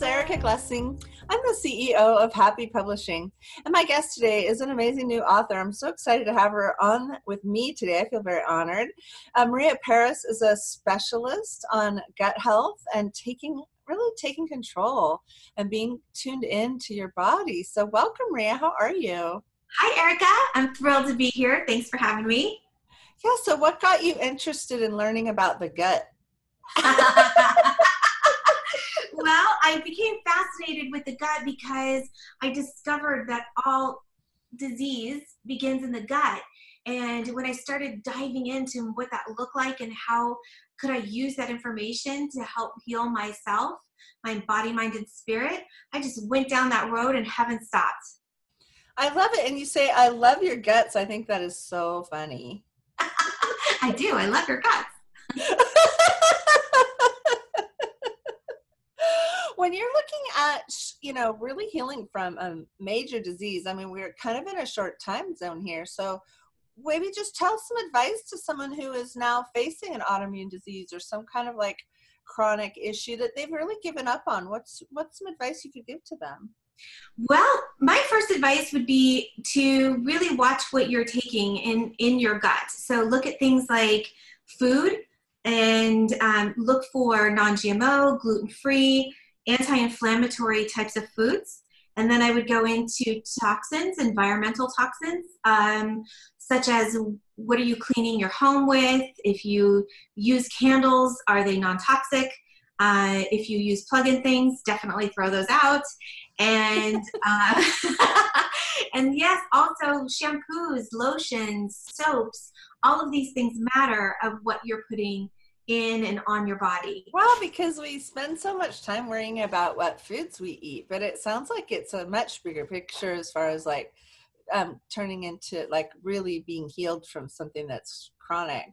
is Erica Glessing. I'm the CEO of Happy Publishing, and my guest today is an amazing new author. I'm so excited to have her on with me today. I feel very honored. Uh, Maria Aparis is a specialist on gut health and taking really taking control and being tuned in to your body. So, welcome, Maria. How are you? Hi, Erica. I'm thrilled to be here. Thanks for having me. Yeah, so what got you interested in learning about the gut? well, I became fascinated with the gut because I discovered that all disease begins in the gut. And when I started diving into what that looked like and how could I use that information to help heal myself, my body, mind, and spirit, I just went down that road and haven't stopped. I love it. And you say, I love your guts. I think that is so funny. I do. I love your guts. when you're looking at you know really healing from a major disease i mean we're kind of in a short time zone here so maybe just tell some advice to someone who is now facing an autoimmune disease or some kind of like chronic issue that they've really given up on. What's what's some advice you could give to them? Well my first advice would be to really watch what you're taking in in your gut. So look at things like food and um, look for non-gmo gluten-free anti-inflammatory types of foods and then i would go into toxins environmental toxins um, such as what are you cleaning your home with? If you use candles are they non-toxic? Uh, if you use plug-in things definitely throw those out. And uh, and yes also shampoos lotions soaps all of these things matter of what you're putting in and on your body. Well, because we spend so much time worrying about what foods we eat, but it sounds like it's a much bigger picture as far as like um, turning into like really being healed from something that's chronic.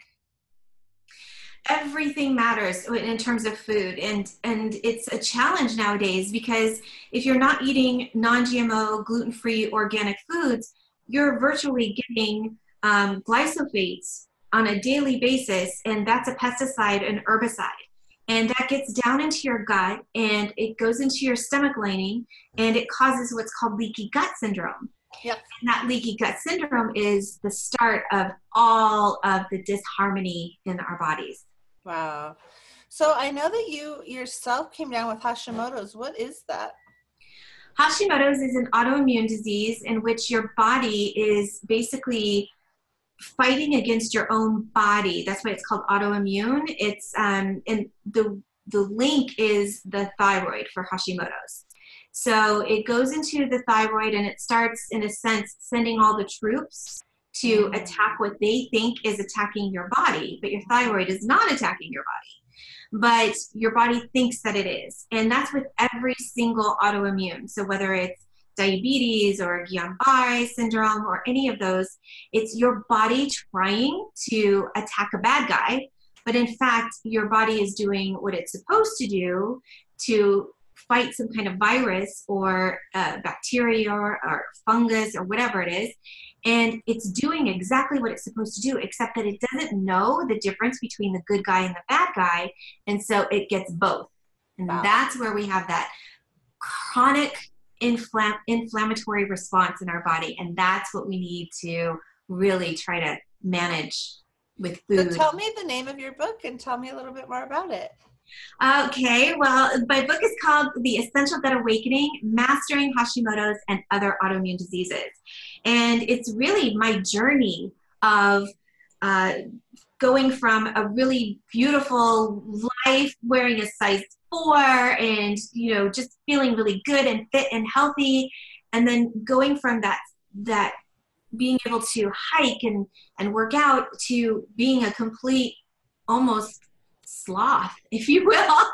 Everything matters in terms of food, and and it's a challenge nowadays because if you're not eating non-GMO, gluten-free, organic foods, you're virtually getting um, glyphosates on a daily basis, and that's a pesticide, an herbicide. And that gets down into your gut and it goes into your stomach lining and it causes what's called leaky gut syndrome. Yep. And that leaky gut syndrome is the start of all of the disharmony in our bodies. Wow. So I know that you yourself came down with Hashimoto's. What is that? Hashimoto's is an autoimmune disease in which your body is basically fighting against your own body. That's why it's called autoimmune. It's um, and the the link is the thyroid for Hashimoto's. So it goes into the thyroid and it starts, in a sense, sending all the troops to attack what they think is attacking your body, but your thyroid is not attacking your body. But your body thinks that it is. And that's with every single autoimmune. So whether it's diabetes or Guillain-Barré syndrome or any of those, it's your body trying to attack a bad guy, but in fact, your body is doing what it's supposed to do to fight some kind of virus or uh, bacteria or, or fungus or whatever it is. And it's doing exactly what it's supposed to do, except that it doesn't know the difference between the good guy and the bad guy. And so it gets both. And wow. that's where we have that chronic infl- inflammatory response in our body. And that's what we need to really try to manage with food. So tell me the name of your book and tell me a little bit more about it. Okay, well, my book is called The Essential Gut Awakening Mastering Hashimoto's and Other Autoimmune Diseases. And it's really my journey of uh, going from a really beautiful life wearing a size four and you know just feeling really good and fit and healthy and then going from that that being able to hike and and work out to being a complete almost sloth if you will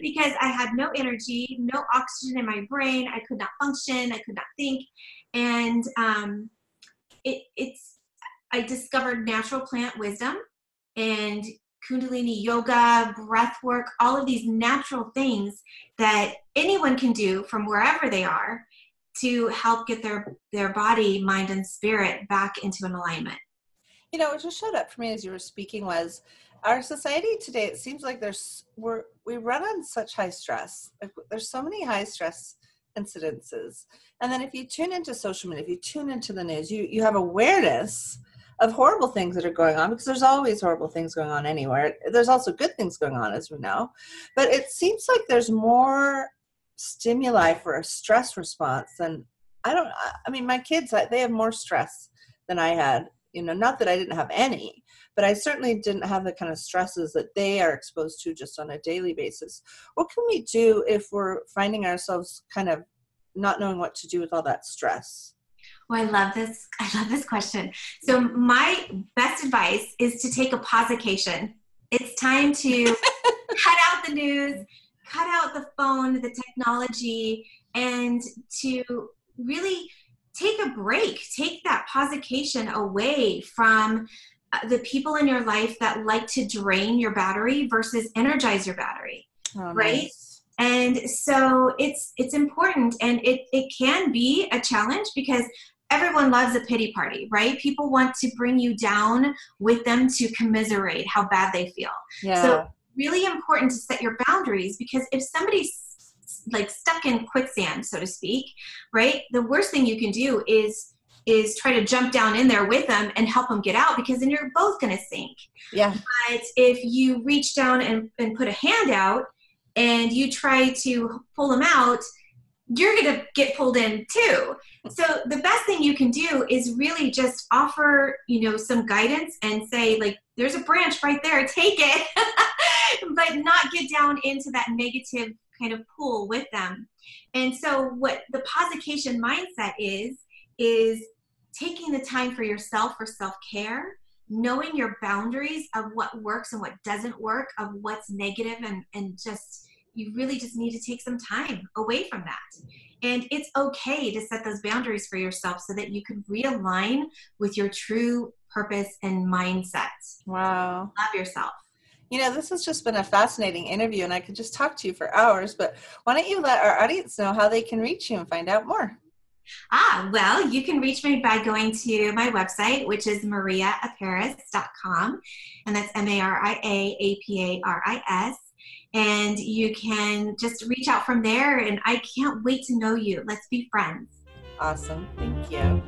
because i had no energy no oxygen in my brain i could not function i could not think and um, it, it's i discovered natural plant wisdom and Kundalini yoga, breath work, all of these natural things that anyone can do from wherever they are to help get their, their body, mind, and spirit back into an alignment. You know, what just showed up for me as you were speaking was our society today, it seems like there's we're we run on such high stress. There's so many high stress incidences. And then if you tune into social media, if you tune into the news, you, you have awareness of horrible things that are going on because there's always horrible things going on anywhere. There's also good things going on, as we know. But it seems like there's more stimuli for a stress response than I don't, I mean, my kids, they have more stress than I had. You know, not that I didn't have any, but I certainly didn't have the kind of stresses that they are exposed to just on a daily basis. What can we do if we're finding ourselves kind of not knowing what to do with all that stress? Oh, I love this. I love this question. So my best advice is to take a pausecation. It's time to cut out the news, cut out the phone, the technology, and to really take a break. Take that pausecation away from uh, the people in your life that like to drain your battery versus energize your battery. Oh, right? Nice and so it's it's important and it, it can be a challenge because everyone loves a pity party, right? People want to bring you down with them to commiserate how bad they feel. Yeah. So really important to set your boundaries because if somebody's like stuck in quicksand, so to speak, right? The worst thing you can do is is try to jump down in there with them and help them get out because then you're both going to sink. Yeah. But if you reach down and, and put a hand out and you try to pull them out, you're going to get pulled in too. So the best thing you can do is really just offer, you know, some guidance and say like there's a branch right there, take it. but not get down into that negative kind of pool with them. And so what the pausecation mindset is is taking the time for yourself for self-care knowing your boundaries of what works and what doesn't work of what's negative and and just you really just need to take some time away from that. And it's okay to set those boundaries for yourself so that you can realign with your true purpose and mindset. Wow. Love yourself. You know, this has just been a fascinating interview, and I could just talk to you for hours. But why don't you let our audience know how they can reach you and find out more? Ah, well, you can reach me by going to my website, which is mariaaparis.com, and that's M A R I A A P A R I S and you can just reach out from there. And I can't wait to know you. Let's be friends. Awesome. Thank you.